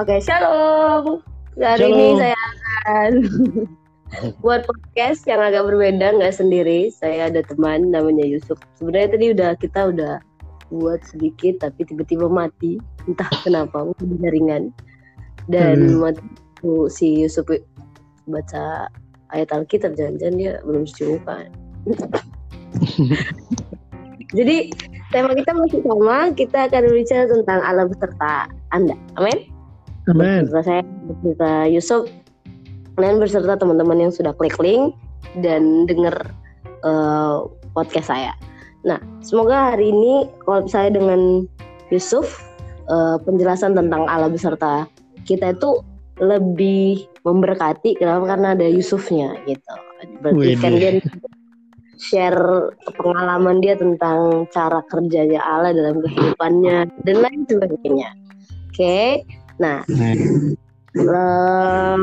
Oke, shalom. Hari Shalom. ini saya akan buat podcast yang agak berbeda, nggak sendiri. Saya ada teman namanya Yusuf. Sebenarnya tadi udah kita udah buat sedikit, tapi tiba-tiba mati. Entah kenapa, mungkin jaringan. Dan Hmm. itu si Yusuf baca ayat Alkitab, jangan-jangan dia belum cuci muka. Jadi tema kita masih sama, kita akan berbicara tentang Allah beserta Anda. Amin. Amin. Beserta saya, beserta Yusuf, dan beserta teman-teman yang sudah klik link dan dengar eh, podcast saya. Nah, semoga hari ini kalau saya dengan Yusuf eh, penjelasan tentang Allah beserta kita itu lebih memberkati. Kenapa? Karena ada Yusufnya gitu. Berarti kan dia share pengalaman dia tentang cara kerjanya Allah dalam kehidupannya dan lain sebagainya. Oke, nah em,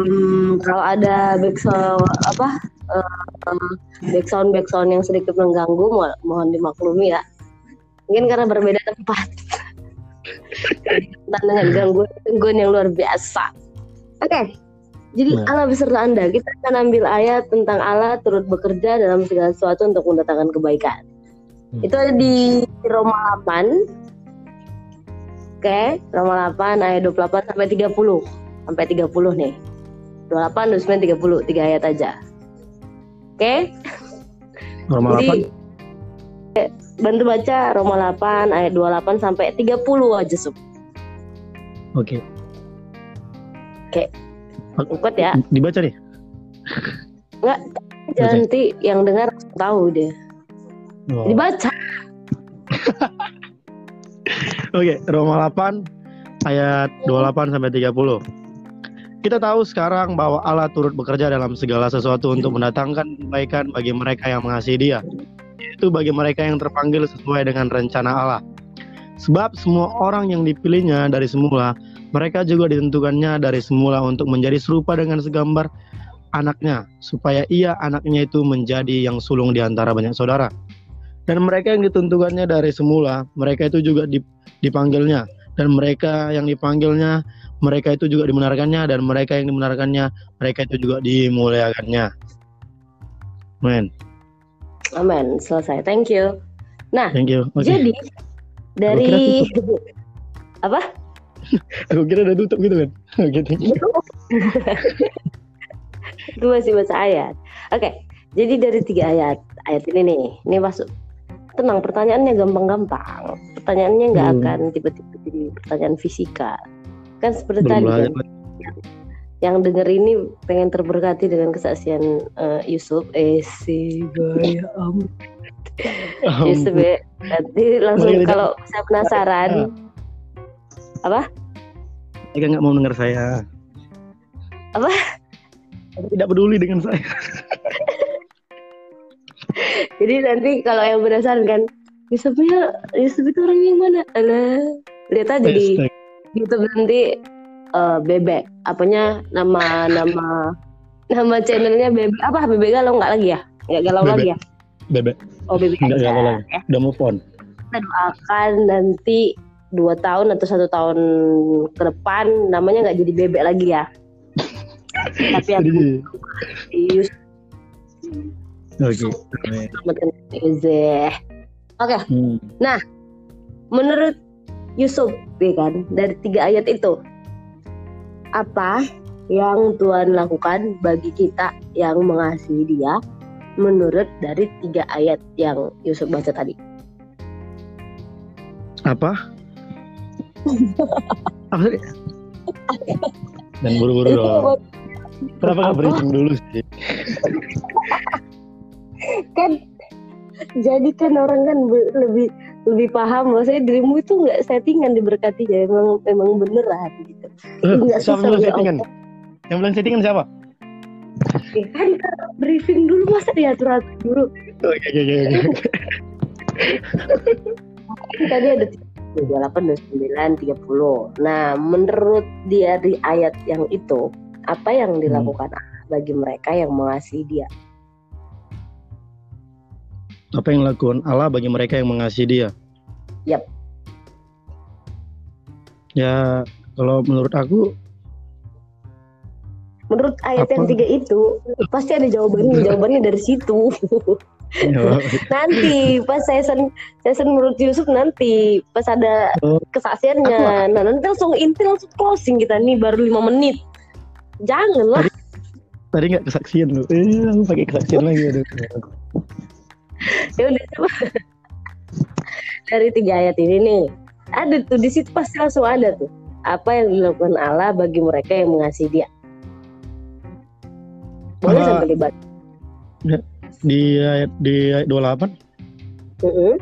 kalau ada backsound apa em, backsound backsound yang sedikit mengganggu mo- mohon dimaklumi ya. Mungkin karena berbeda tempat. Dan dengan gangguan gangguan yang luar biasa. Oke jadi Nah. Allah beserta anda. Kita akan ambil ayat tentang Allah turut bekerja dalam segala sesuatu untuk mendatangkan kebaikan. Hmm. itu ada di Roma 8 Oke, Roma 8 ayat 28 sampai 30 sampai 30 nih. 28, 29, 30, tiga ayat aja. Oke, Roma jadi bantu baca Roma 8 ayat 28 sampai 30 aja Sup. 8. Oke. Ikut ya. Dibaca nih. Jangan nanti yang dengar tahu deh. Oh. Dibaca. Oke, Roma 8 ayat 28 sampai 30. Kita tahu sekarang bahwa Allah turut bekerja dalam segala sesuatu untuk mendatangkan kebaikan bagi mereka yang mengasihi Dia, yaitu bagi mereka yang terpanggil sesuai dengan rencana Allah. Sebab semua orang yang dipilihnya dari semula, mereka juga ditentukannya dari semula untuk menjadi serupa dengan segambar anaknya, supaya ia anaknya itu menjadi yang sulung di antara banyak saudara. Dan mereka yang ditentukannya dari semula, mereka itu juga dip- dipanggilnya dan mereka yang dipanggilnya mereka itu juga dibenarkannya dan mereka yang dibenarkannya mereka itu juga dimuliakannya. Men, Amin. Selesai. Thank you. Nah, thank you. Oke, jadi dari apa? aku kira udah tutup gitu kan. Oke, thank you. itu masih baca ayat. Oke, jadi dari tiga ayat, ayat ini nih, ini masuk. Tenang, pertanyaannya gampang-gampang. Pertanyaannya nggak Hmm. akan tiba-tiba jadi pertanyaan fisika. Kan seperti Belum tadi kan, yang denger ini pengen terberkati dengan kesaksian eh, Yusuf. Eh si am. Yusuf ya. Nanti langsung tidak? kalau saya penasaran, Mereka nggak mau dengar saya. Apa? Tidak peduli dengan saya. Jadi nanti kalau yang penasaran kan, Yusufnya Yusuf itu orang yang mana? Alah, lihat aja di. YouTube nanti eh, bebek apanya nama nama nama channelnya bebek apa? Bebek galau nggak lagi ya? Nggak galau Bebek. lagi ya? Bebek, oh bebek nggak galau lagi. ya? Udah move on. kita doakan nanti dua tahun atau satu tahun ke depan namanya nggak jadi bebek lagi ya? Tapi aku Yusuf oke. Ezeh. oke Hmm. menurut Yusuf ya kan dari tiga ayat itu apa yang Tuhan lakukan bagi kita yang mengasihi Dia menurut dari tiga ayat yang Yusuf baca tadi Apa? Apa tadi? Dan buru-buru dong. Kenapa nggak briefing dulu sih? Kan jadi kan orang kan lebih lebih paham maksudnya dirimu itu nggak settingan diberkati ya emang emang beneran gitu Eh, Nggak susah bilang ya settingan? Yang bilang settingan siapa? ya kan briefing dulu masa diatur atur dulu Oke, oke, oke. Kan tadi ada 28, 29, 30. Nah, menurut dia di ayat yang itu, apa yang dilakukan Allah bagi mereka yang mengasihi dia? Apa yang dilakukan Allah bagi mereka yang mengasihi Dia? Yap. Ya, Kalau menurut aku Menurut ayat Apa? yang tiga itu pasti ada jawabannya. Jawabannya dari situ. ya, nanti pas season season menurut Yusuf nanti pas ada Oh. kesaksiannya. Nah nanti langsung inti langsung closing kita nih baru lima menit. Janganlah. tadi nggak kesaksian lu. Eh, aku pakai kesaksian lagi aduh. Ya udah coba. Dari tiga ayat ini nih ada tuh di situ pasti langsung ada tuh apa yang dilakukan Allah bagi mereka yang mengasihi Dia. Boleh Ah. sampai libat. Di ayat di ayat 28 Mm-mm.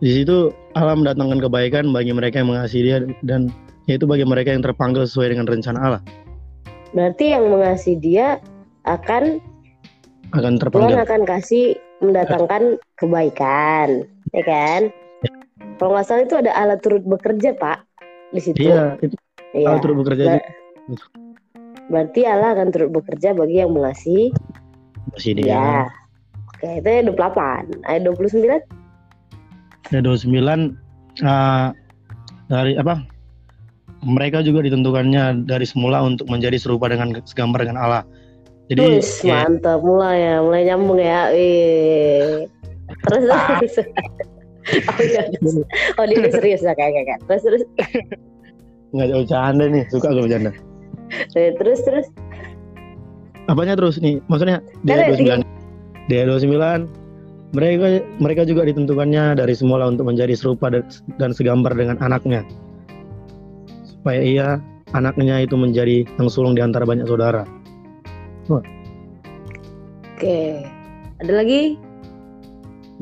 di situ Allah mendatangkan kebaikan bagi mereka yang mengasihi Dia dan yaitu bagi mereka yang terpanggil sesuai dengan rencana Allah Berarti yang mengasihi Dia akan akan Tuhan terpanggil. akan kasih mendatangkan kebaikan, ya kan? Kalau nggak salah itu ada alat turut bekerja pak di situ. Iya, itu Iya. Allah turut bekerja Ba- juga. Berarti Allah akan turut bekerja bagi yang mengasihi Masih dia. dia. Oke, itu ayat 28. Ayat 29. Ya 29 uh, dari apa? Mereka juga ditentukannya dari semula untuk menjadi serupa dengan segambar dengan Allah. Jadi Terus ya, mantap mulai ya, mulai nyambung ya. Wih. Terus terus. oh iya. Oh dia serius ya kayak kayak. Terus terus nggak jauh bercanda nih, suka gue bercanda. terus terus. Apanya terus nih? Maksudnya di Ada ayat 29. Di ayat 29 mereka mereka juga ditentukannya dari semula untuk menjadi serupa dan, dan segambar dengan anaknya. Supaya ia anaknya itu menjadi yang sulung di antara banyak saudara. Oke. Ada lagi?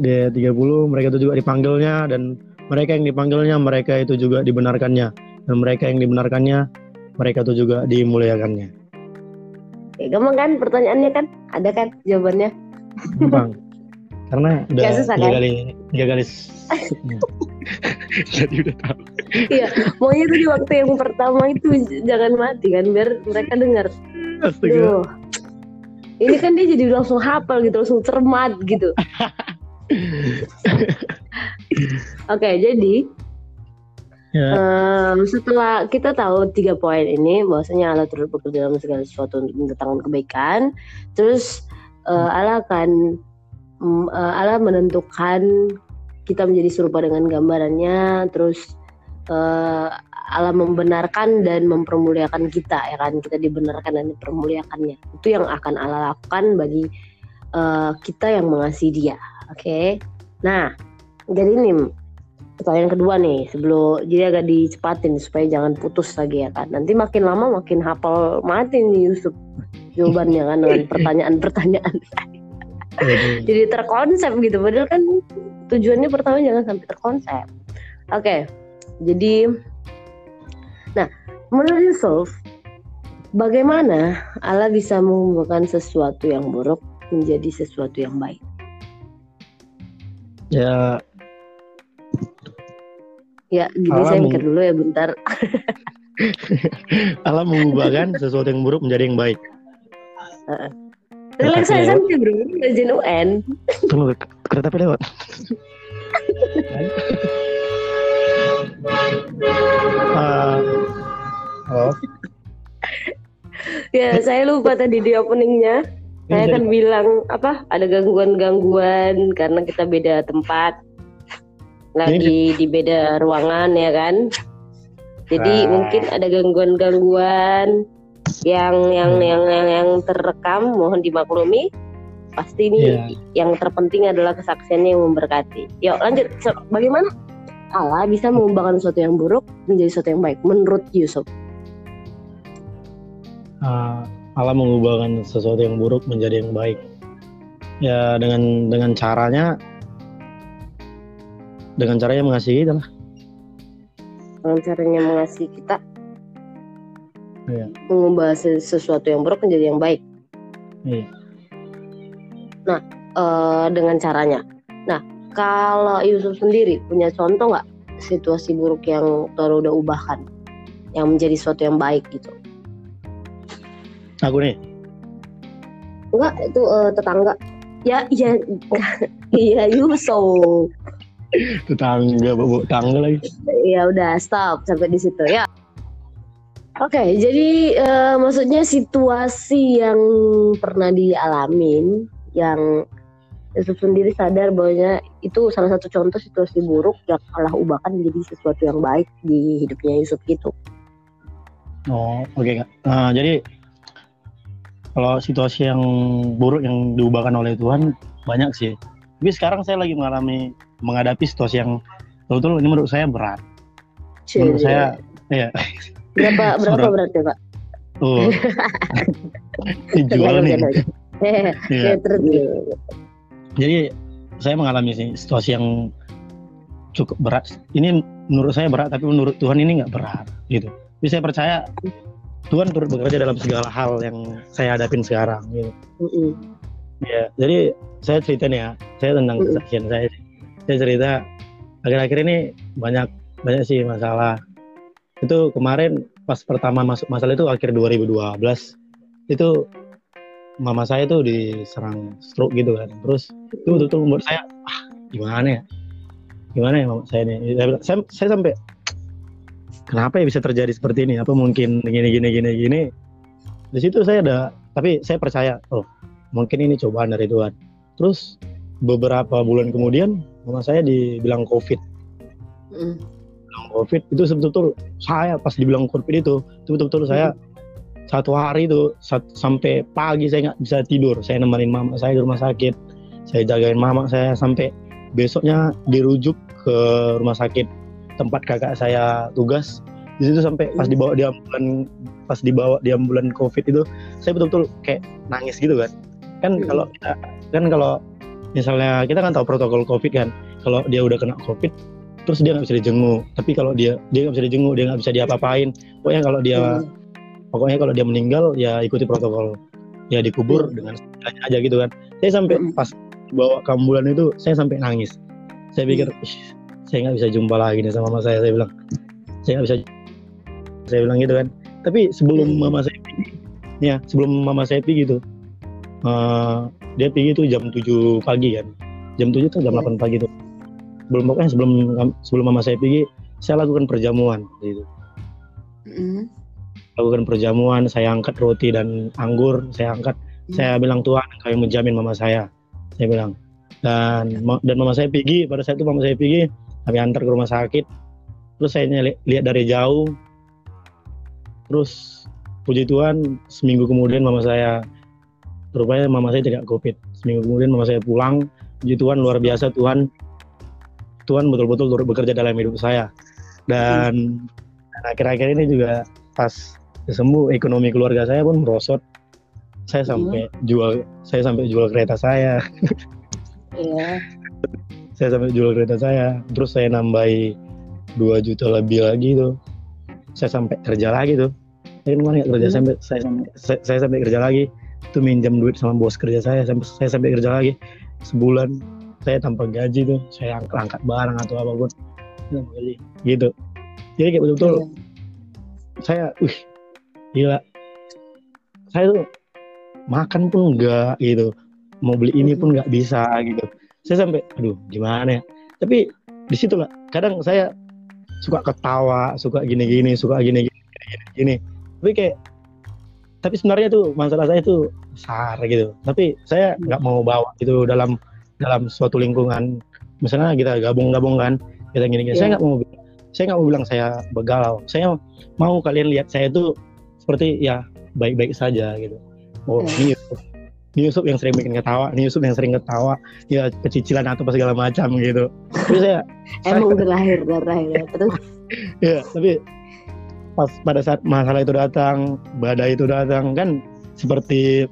Di ayat 30 mereka itu juga dipanggilnya dan mereka yang dipanggilnya mereka itu juga dibenarkannya dan mereka yang dibenarkannya mereka itu juga dimuliakannya. Oke, gampang kan pertanyaannya kan? Ada kan jawabannya? Bang. Karena udah susah, tiga kan? kali tiga kali jadi udah tahu. Iya, maunya tuh di waktu yang pertama itu jangan mati kan biar mereka dengar. Astaga. Duh. Ini kan dia jadi langsung hafal gitu, langsung cermat gitu. Oke, jadi Ya. em, setelah kita tahu tiga poin ini, bahwasanya Allah turut bekerja dalam segala sesuatu untuk mendatangkan kebaikan, terus eh, Allah akan mm, eh, Allah menentukan kita menjadi serupa dengan gambarannya, terus eh, Allah membenarkan dan mempermuliakan kita, ya kan? Kita dibenarkan dan dipermuliakannya. Itu yang akan Allah lakukan bagi eh, kita yang mengasihi Dia. Oke. Nah, jadi ini pertanyaan kedua nih sebelum jadi agak dicepatin supaya jangan putus lagi ya kan. Nanti makin lama makin hafal mati nih Yusuf jawabannya kan dengan pertanyaan-pertanyaan. Jadi, jadi terkonsep gitu. Padahal kan tujuannya pertama jangan sampai terkonsep. Oke. Jadi nah, menurut Yusuf bagaimana Allah bisa mengubahkan sesuatu yang buruk menjadi sesuatu yang baik? ya Ya, gini Allah saya mikir dulu ya bentar. Allah mengubahkan sesuatu yang buruk menjadi yang baik. Relax lewat. santai bro, ngajain UN. Tunggu kereta api lewat. Ah, halo. Ya, saya lupa tadi di openingnya. Saya kan bilang apa? Ada gangguan-gangguan karena kita beda tempat. Lagi di beda ruangan ya kan. Jadi Ah. mungkin ada gangguan-gangguan yang yang Hmm. yang yang yang terekam mohon dimaklumi. Pasti ini Iya. yang terpenting adalah kesaksiannya yang memberkati. Yuk lanjut. So, bagaimana Allah bisa mengubahkan sesuatu yang buruk menjadi sesuatu yang baik menurut Yusuf? Ah, Allah mengubahkan sesuatu yang buruk menjadi yang baik. Ya dengan dengan caranya dengan caranya mengasihi kita lah. dengan caranya mengasihi kita Iya. mengubah se- sesuatu yang buruk menjadi yang baik Iya. eh, dengan caranya. Nah, kalau Yusuf sendiri punya contoh nggak situasi buruk yang Tuhan udah ubahkan yang menjadi sesuatu yang baik gitu? Aku nih. Enggak, itu eh, tetangga. Ya, iya, iya Yusuf. Tetangga, bawa tangga lagi. Ya udah stop sampai di situ ya. Oke, okay, jadi uh, maksudnya situasi yang pernah dialamin, yang Yusuf sendiri sadar bahwa itu salah satu contoh situasi buruk yang Allah ubahkan menjadi sesuatu yang baik di hidupnya Yusuf gitu. Oh, oke okay, uh, jadi kalau situasi yang buruk yang diubahkan oleh Tuhan banyak sih. Tapi sekarang saya lagi mengalami menghadapi situasi yang betul-betul ini menurut saya berat. Ciri. Menurut saya, ya. Berapa berapa beratnya Pak? Oh. Dijual nih. ya. terus. Jadi saya mengalami sih situasi yang cukup berat. Ini menurut saya berat, tapi menurut Tuhan ini nggak berat, gitu. Jadi saya percaya Tuhan turut bekerja dalam segala hal yang saya hadapin sekarang, gitu. Mm -hmm. Ya, jadi saya cerita nih ya, saya tentang mm -hmm. kesaksian saya. Saya cerita akhir-akhir ini banyak banyak sih masalah itu kemarin pas pertama masuk masalah itu akhir 2012 itu mama saya tuh diserang stroke gitu kan. Terus itu betul-betul membuat saya ah gimana ya? Gimana ya mama saya ini? Saya, saya sampai kenapa ya bisa terjadi seperti ini? Apa mungkin gini gini gini gini? Di situ saya ada tapi saya percaya oh mungkin ini cobaan dari Tuhan. Terus beberapa bulan kemudian mama saya dibilang covid. Mm covid itu betul-betul saya pas dibilang covid itu itu betul-betul saya satu hari itu sampai pagi saya nggak bisa tidur. Saya nemenin mama saya di rumah sakit. Saya jagain mama saya sampai besoknya dirujuk ke rumah sakit tempat kakak saya tugas. Di situ sampai pas hmm. dibawa di ambulan pas dibawa di ambulan covid itu saya betul-betul kayak nangis gitu kan. Kan hmm. kalau kan kalau misalnya kita kan tahu protokol covid kan. Kalau dia udah kena covid terus dia nggak bisa dijenguk. Tapi kalau dia dia nggak bisa dijenguk dia nggak bisa diapa-apain. Pokoknya kalau dia hmm. Pokoknya kalau dia meninggal ya ikuti protokol ya dikubur hmm. dengan aja gitu kan saya sampai hmm. pas bawa kambulan itu saya sampai nangis saya pikir hmm. saya nggak bisa jumpa lagi nih sama mama saya saya bilang saya nggak bisa saya bilang gitu kan tapi sebelum hmm. mama saya pergi ya sebelum mama saya pergi gitu uh, dia pergi itu jam 7 pagi kan jam 7 tuh jam hmm. 8 pagi tuh sebelum pokoknya sebelum sebelum mama saya pergi saya lakukan perjamuan gitu mm. Lakukan perjamuan saya angkat roti dan anggur saya angkat. Mm. saya bilang Tuhan yang menjamin mama saya saya bilang. Dan dan mama saya pergi. Pada saat itu mama saya pergi kami antar ke rumah sakit. Terus saya li lihat dari jauh. Terus puji Tuhan seminggu kemudian mama saya rupanya mama saya tidak covid. Seminggu kemudian mama saya pulang. Puji Tuhan luar biasa Tuhan. Tuhan betul-betul turut bekerja dalam hidup saya. Dan akhir-akhir ini juga pas sembuh ekonomi keluarga saya pun merosot. Saya sampai hmm. jual saya sampai jual kereta saya. Iya. Saya sampai jual kereta saya terus saya nambahi 2 juta lebih lagi tuh saya sampai kerja lagi tuh. Saya kemarin nggak kerja hmm. sampai saya, saya, saya sampai kerja lagi. Itu minjam duit sama bos kerja saya sampai saya sampai kerja lagi. Sebulan saya tanpa gaji tuh saya angkat, angkat barang atau apa pun. Gaji gitu. Jadi kayak betul-betul yeah. saya wih gila. Saya tuh makan pun enggak gitu. Mau beli ini pun nggak bisa gitu. Saya sampai aduh gimana ya? Tapi di situ lah kadang saya suka ketawa suka gini-gini suka gini-gini gini tapi kayak tapi sebenarnya tuh masalah saya tuh besar gitu. Tapi saya nggak mau bawa itu dalam dalam suatu lingkungan. Misalnya kita gabung-gabung kan kita gini-gini. Yeah. saya iya. nggak mau saya nggak mau bilang saya begalau. Saya mau kalian lihat saya itu seperti ya baik-baik saja gitu. Oh yeah. ini Yusuf. Ini Yusuf yang sering bikin ketawa. Ini Yusuf yang sering ketawa. Ya kecicilan atau apa segala macam gitu. Tapi saya emang udah lahir udah lahir ya terus? Ya tapi pas pada saat masalah itu datang badai itu datang kan seperti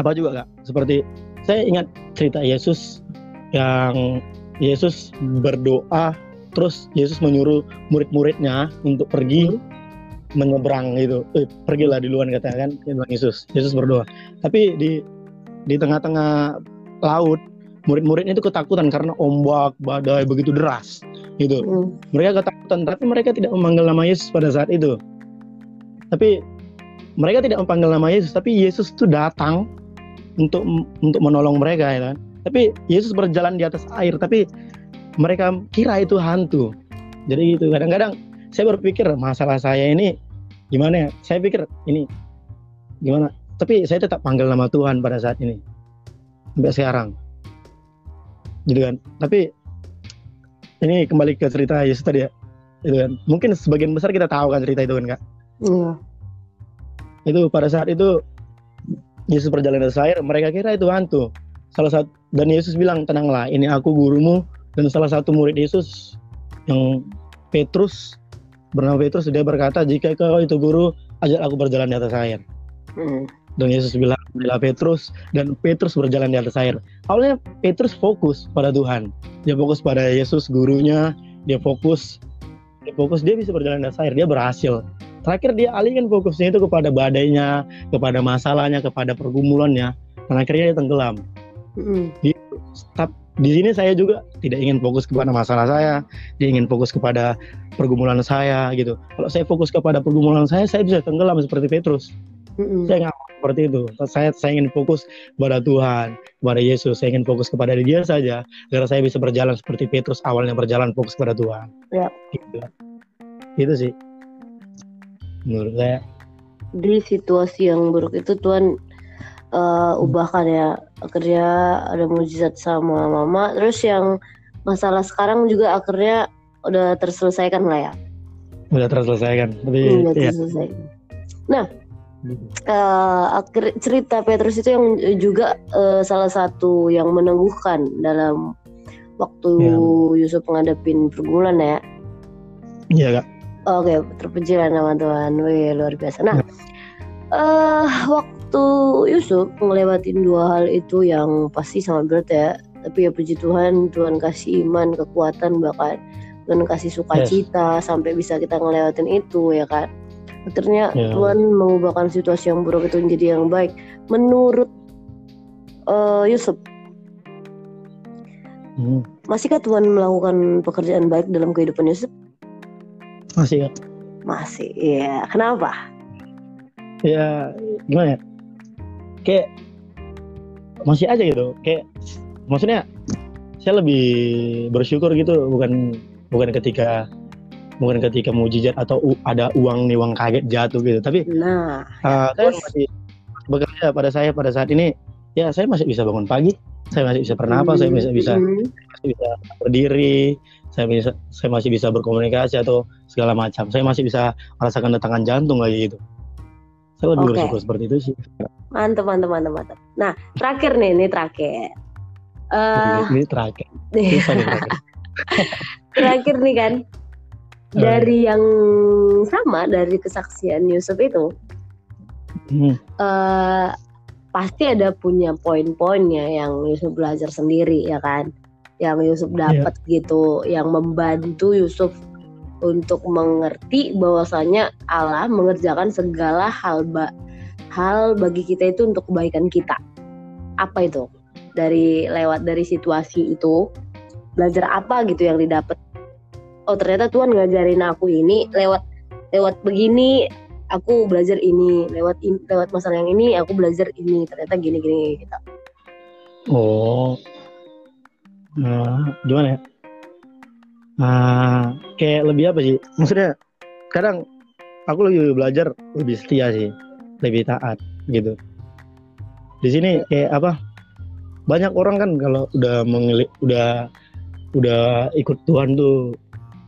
apa juga kak? Seperti saya ingat cerita Yesus yang Yesus berdoa terus Yesus menyuruh murid-muridnya untuk pergi. Hmm. Menyeberang gitu eh, pergilah di luar kata kan Yesus Yesus berdoa tapi di di tengah-tengah laut murid-muridnya itu ketakutan karena ombak badai begitu deras gitu hmm. mereka ketakutan tapi mereka tidak memanggil nama Yesus pada saat itu tapi mereka tidak memanggil nama Yesus tapi Yesus itu datang untuk untuk menolong mereka ya kan. Tapi Yesus berjalan di atas air tapi mereka kira itu hantu. Jadi gitu kadang-kadang saya berpikir masalah saya ini gimana ya? Saya pikir ini gimana? Tapi saya tetap panggil nama Tuhan pada saat ini. Sampai sekarang. Gitu kan? Tapi ini kembali ke cerita Yesus tadi ya. Gitu kan? Mungkin sebagian besar kita tahu kan cerita itu kan kak? Iya. itu pada saat itu Yesus berjalan atas air mereka kira itu hantu. Salah satu dan Yesus bilang tenanglah ini aku gurumu. Dan salah satu murid Yesus yang Petrus bernama Petrus dia berkata jika kau itu guru ajak aku berjalan di atas air. Mm. dan Yesus bilang adalah Petrus dan Petrus berjalan di atas air. Awalnya Petrus fokus pada Tuhan. Dia fokus pada Yesus gurunya. Dia fokus dia fokus dia bisa berjalan di atas air. Dia berhasil. Terakhir dia alihkan fokusnya itu kepada badainya kepada masalahnya kepada pergumulannya. Dan akhirnya dia tenggelam. Mm. Tap- di sini saya juga tidak ingin fokus kepada masalah saya, dia ingin fokus kepada pergumulan saya gitu. Kalau saya fokus kepada pergumulan saya, saya bisa tenggelam seperti Petrus. Mm-mm. Saya nggak seperti itu. Saya saya ingin fokus kepada Tuhan, kepada Yesus. Saya ingin fokus kepada Dia saja, agar saya bisa berjalan seperti Petrus awalnya berjalan fokus kepada Tuhan. Ya. Gitu. Itu sih. Menurut saya. Di situasi yang buruk itu Tuhan eh, ubahkan ya akhirnya ada mujizat sama mama terus yang masalah sekarang juga akhirnya udah terselesaikan lah ya Udah terselesaikan. Tapi udah ya. terselesaikan Eh, akhir cerita Petrus itu yang juga eh, salah satu yang meneguhkan dalam waktu Ya. Yusuf menghadapin pergumulan ya. Iya kak. Oke, terpujilah nama Tuhan. Wih, luar biasa. Nah, eh waktu Yusuf ngelewatin dua hal itu yang pasti sangat berat ya. Tapi ya puji Tuhan, Tuhan kasih iman, kekuatan bahkan Tuhan kasih sukacita sampai bisa kita ngelewatin itu ya kan. Akhirnya Ya. Tuhan mengubahkan situasi yang buruk itu menjadi yang baik. Menurut eh, Yusuf, Hmm. masihkah Tuhan melakukan pekerjaan baik dalam kehidupan Yusuf? Masih kak. Masih, iya. Kenapa? ya gimana ya kayak masih aja gitu. Kayak maksudnya saya lebih bersyukur gitu bukan bukan ketika bukan ketika mujizat atau u- ada uang nih uang kaget jatuh gitu. Tapi Nah, uh, terus? masih bekerja pada saya pada saat ini ya saya masih bisa bangun pagi saya masih bisa bernapas saya bisa bisa Mm, masih bisa berdiri saya bisa saya masih bisa berkomunikasi atau segala macam. Saya masih bisa merasakan detangan jantung lagi gitu saya lebih Oke. bersyukur seperti itu sih mantep, mantep, mantep, mantep. Nah, terakhir nih, ini terakhir. Eh, ini terakhir nih terakhir terakhir nih kan, dari yang sama dari kesaksian Yusuf itu, Hmm, eh pasti ada punya poin-poinnya yang Yusuf belajar sendiri ya kan, yang Yusuf Iya. dapat gitu, yang membantu Yusuf untuk mengerti bahwasanya Allah mengerjakan segala hal ba- hal bagi kita itu untuk kebaikan kita. Apa itu? Dari lewat dari situasi itu belajar apa gitu yang didapat? Oh ternyata Tuhan ngajarin aku ini lewat lewat begini aku belajar ini lewat in- lewat masalah yang ini aku belajar ini ternyata gini gini gitu. oh nah, gimana ya nah, kayak lebih apa sih? Maksudnya kadang aku lebih belajar lebih setia sih lebih taat gitu. Di sini kayak apa? Banyak orang kan kalau udah mengelik udah udah ikut Tuhan tuh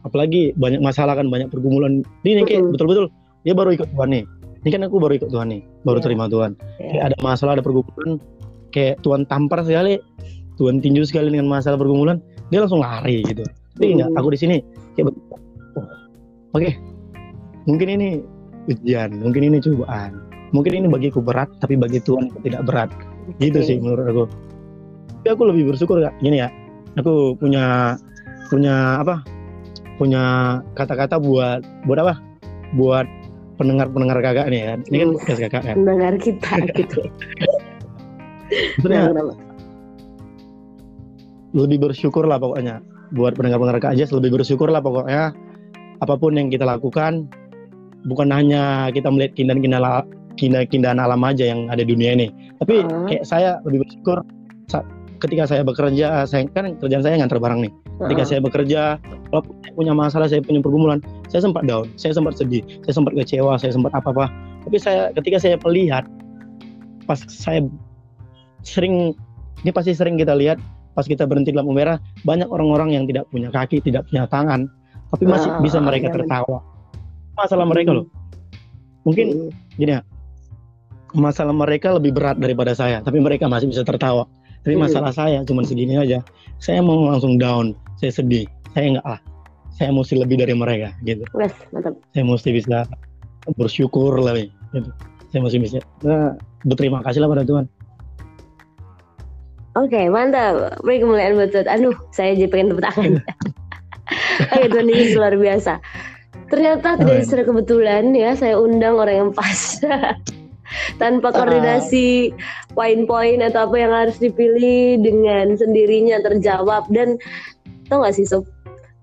apalagi banyak masalah kan banyak pergumulan. Ini kayak betul-betul dia baru ikut Tuhan nih. Ini kan aku baru ikut Tuhan nih baru Iya. terima Tuhan. Ya. kayak ada masalah ada pergumulan kayak Tuhan tampar sekali Tuhan tinju sekali dengan masalah pergumulan dia langsung lari gitu tapi enggak aku di sini. Kayak oh, oke. Mungkin ini ujian mungkin ini cobaan mungkin ini bagiku berat tapi bagi Tuhan tidak berat. Gitu Oke. sih menurut aku. Tapi aku lebih bersyukur kak. Gini ya aku punya punya apa? Punya kata-kata buat buat apa? Buat pendengar pendengar kakak nih kan ini kan Hmm. podcast kakak kan Mendengar kita gitu. Nah, kenapa? lebih bersyukur lah pokoknya buat pendengar-pendengar Kak Jas lebih bersyukur lah pokoknya apa pun yang kita lakukan bukan hanya kita melihat keindahan-keindahan keindahan alam aja yang ada di dunia ini tapi Ah. kayak saya lebih bersyukur ketika saya bekerja saya kan kerjaan saya ngantar barang nih Ketika Heeh. saya bekerja, kalau saya punya masalah, saya punya pergumulan, saya sempat down, saya sempat sedih, saya sempat kecewa, saya sempat apa-apa. Tapi saya ketika saya melihat, pas saya sering, ini pasti sering kita lihat, pas kita berhenti di lampu merah, banyak orang-orang yang tidak punya kaki, tidak punya tangan, tapi masih Ah, bisa mereka iya, tertawa. Masalah mereka loh. Mungkin Mm. gini ya, masalah mereka lebih berat daripada saya, tapi mereka masih bisa tertawa. Tapi Hmm. masalah saya cuma segini aja. Saya mau langsung down, saya sedih. Saya enggak lah. Saya mesti lebih dari mereka gitu. Wes, mantap. Saya mesti bisa bersyukur lah nih. Gitu. Saya mesti bisa nah, berterima kasih lah pada Tuhan. Oke, mantap. Beri kemuliaan buat Tuhan. Aduh, saya jadi pengen tepuk tangan. Oke, Tuhan Yesus luar biasa. Ternyata tidak Amin. secara kebetulan ya, saya undang orang yang pas. Tanpa koordinasi poin-poin atau apa yang harus dipilih dengan sendirinya terjawab dan tau gak sih Sob?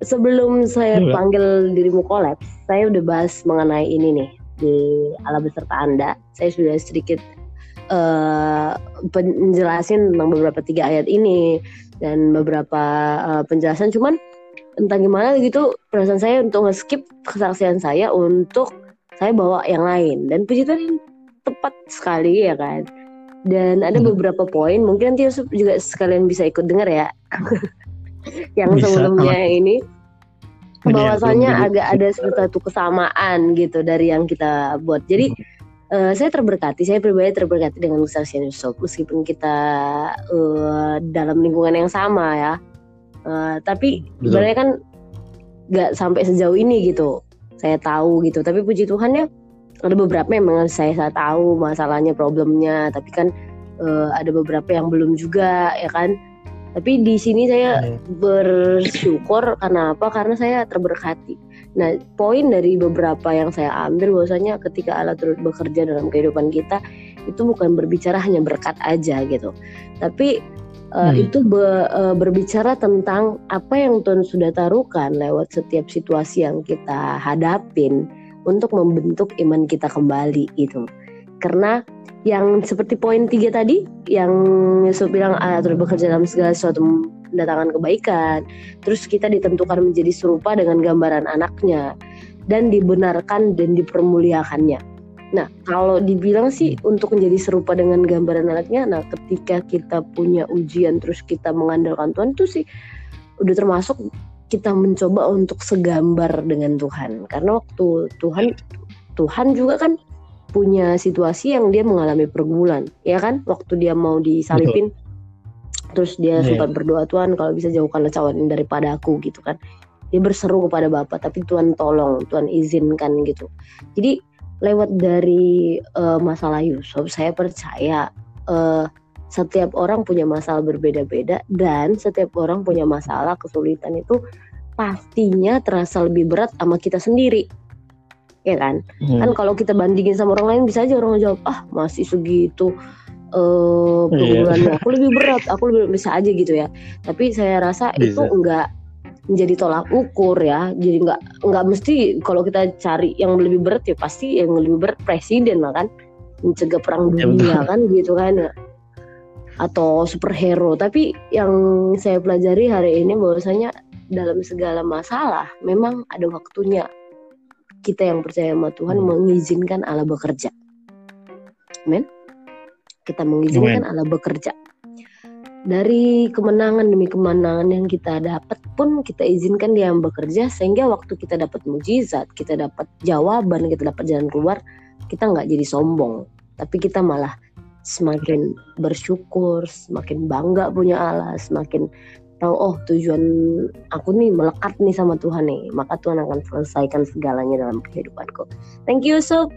Sebelum saya Iya. panggil dirimu kolaps, saya udah bahas mengenai ini nih di ala beserta Anda. Saya sudah sedikit eh penjelasin tentang beberapa tiga ayat ini dan beberapa eh, penjelasan. Cuman entah gimana gitu perasaan saya untuk nge-skip kesaksian saya untuk saya bawa yang lain. Dan puji Tuhan tepat sekali ya kan? Dan ada Hmm. beberapa poin mungkin nanti Yusuf juga sekalian bisa ikut dengar ya. Yang Bisa, sebelumnya ini. Belum agak ada satu kesamaan gitu dari yang kita buat. Jadi eh, saya terberkati saya pribadi terberkati dengan kesaksian Yusuf meskipun kita eh, dalam lingkungan yang sama ya. Eh, tapi Betul. sebenarnya kan nggak sampai sejauh ini gitu saya tahu gitu. Tapi puji Tuhan ya ada beberapa yang memang saya, saya tahu masalahnya problemnya. Tapi kan eh, ada beberapa yang belum juga ya kan? Tapi di sini saya Iya. bersyukur karena apa? Karena saya terberkati nah poin dari beberapa yang saya ambil bahwasanya ketika Allah turut bekerja dalam kehidupan kita itu bukan berbicara hanya berkat aja gitu tapi uh, Hmm. itu be- uh, berbicara tentang apa yang Tuhan sudah taruhkan lewat setiap situasi yang kita hadapin untuk membentuk iman kita kembali gitu karena yang seperti poin tiga tadi yang Yusuf bilang Allah turut bekerja dalam segala sesuatu mendatangkan kebaikan. Terus kita ditentukan menjadi serupa dengan gambaran anaknya dan dibenarkan dan dipermuliakannya. Nah kalau dibilang sih untuk menjadi serupa dengan gambaran anaknya nah ketika kita punya ujian terus kita mengandalkan Tuhan itu sih udah termasuk kita mencoba untuk segambar dengan Tuhan. Karena waktu Tuhan Tuhan juga kan punya situasi yang dia mengalami pergumulan ya kan? Waktu dia mau disalipin terus dia Iya. sempat berdoa Tuhan kalau bisa jauhkanlah cawan ini daripada aku gitu kan. Dia berseru kepada Bapak tapi Tuhan tolong Tuhan izinkan gitu. Jadi lewat dari eh, masalah Yusuf saya percaya eh, setiap orang punya masalah berbeda-beda dan setiap orang punya masalah kesulitan itu pastinya terasa lebih berat sama kita sendiri. Ya kan? Hmm. kan kalau kita bandingin sama orang lain bisa aja orang jawab ah masih segitu eh pergumulannya aku lebih berat aku lebih bisa aja gitu ya. Tapi saya rasa itu Bisa. enggak menjadi tolak ukur ya. Jadi nggak nggak mesti kalau kita cari yang lebih berat ya pasti yang lebih berat presiden lah kan. Mencegah perang Ya, dunia kan gitu kan. Atau superhero. Tapi yang saya pelajari hari ini bahwasanya dalam segala masalah memang ada waktunya. Kita yang percaya sama Tuhan Hmm. mengizinkan Allah bekerja. Amin. Kita mengizinkan Allah bekerja. Dari kemenangan demi kemenangan yang kita dapat pun kita izinkan dia yang bekerja sehingga waktu kita dapat mujizat, kita dapat jawaban, kita dapat jalan keluar, kita nggak jadi sombong, tapi kita malah semakin bersyukur, semakin bangga punya Allah, semakin tahu oh tujuan aku nih melekat nih sama Tuhan nih, maka Tuhan akan selesaikan segalanya dalam kehidupanku. Thank you Sob.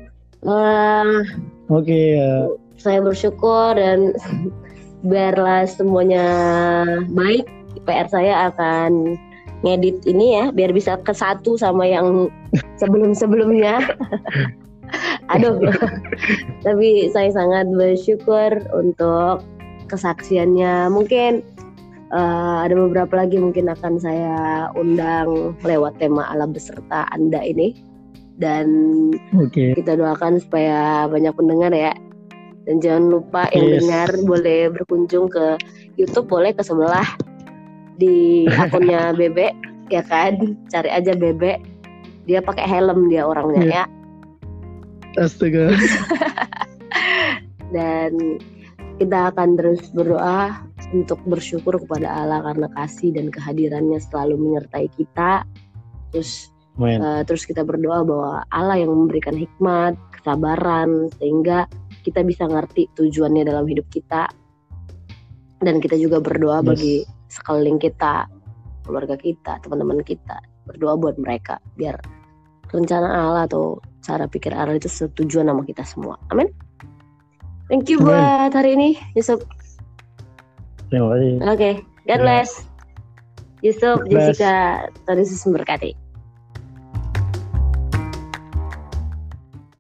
Eh, Oke, ya. Saya bersyukur dan biarlah semuanya baik. PR saya akan ngedit ini ya biar bisa ke satu sama yang sebelum-sebelumnya. Aduh. Tapi saya sangat bersyukur untuk kesaksiannya. Mungkin eh, ada beberapa lagi mungkin akan saya undang lewat tema Allah beserta Anda ini. Dan oke. kita doakan supaya banyak pendengar ya dan jangan lupa yang Yes. dengar boleh berkunjung ke YouTube boleh ke sebelah di akunnya Bebe ya kan cari aja Bebe dia pakai helm dia orangnya Iya. ya Astaga. dan kita akan terus berdoa untuk bersyukur kepada Allah karena kasih dan kehadirannya selalu menyertai kita terus. Uh, terus kita berdoa bahwa Allah yang memberikan hikmat, kesabaran sehingga kita bisa ngerti tujuannya dalam hidup kita. Dan kita juga berdoa Yes. bagi sekeliling kita, keluarga kita, teman-teman kita. Berdoa buat mereka biar rencana Allah atau cara pikir Allah itu setujuan sama kita semua. Amin. Thank you Amin. buat hari ini, Yusuf. Terima kasih. Oke, God Ya. bless. Yusuf, God bless. Jessica, Tuhan Yesus memberkati.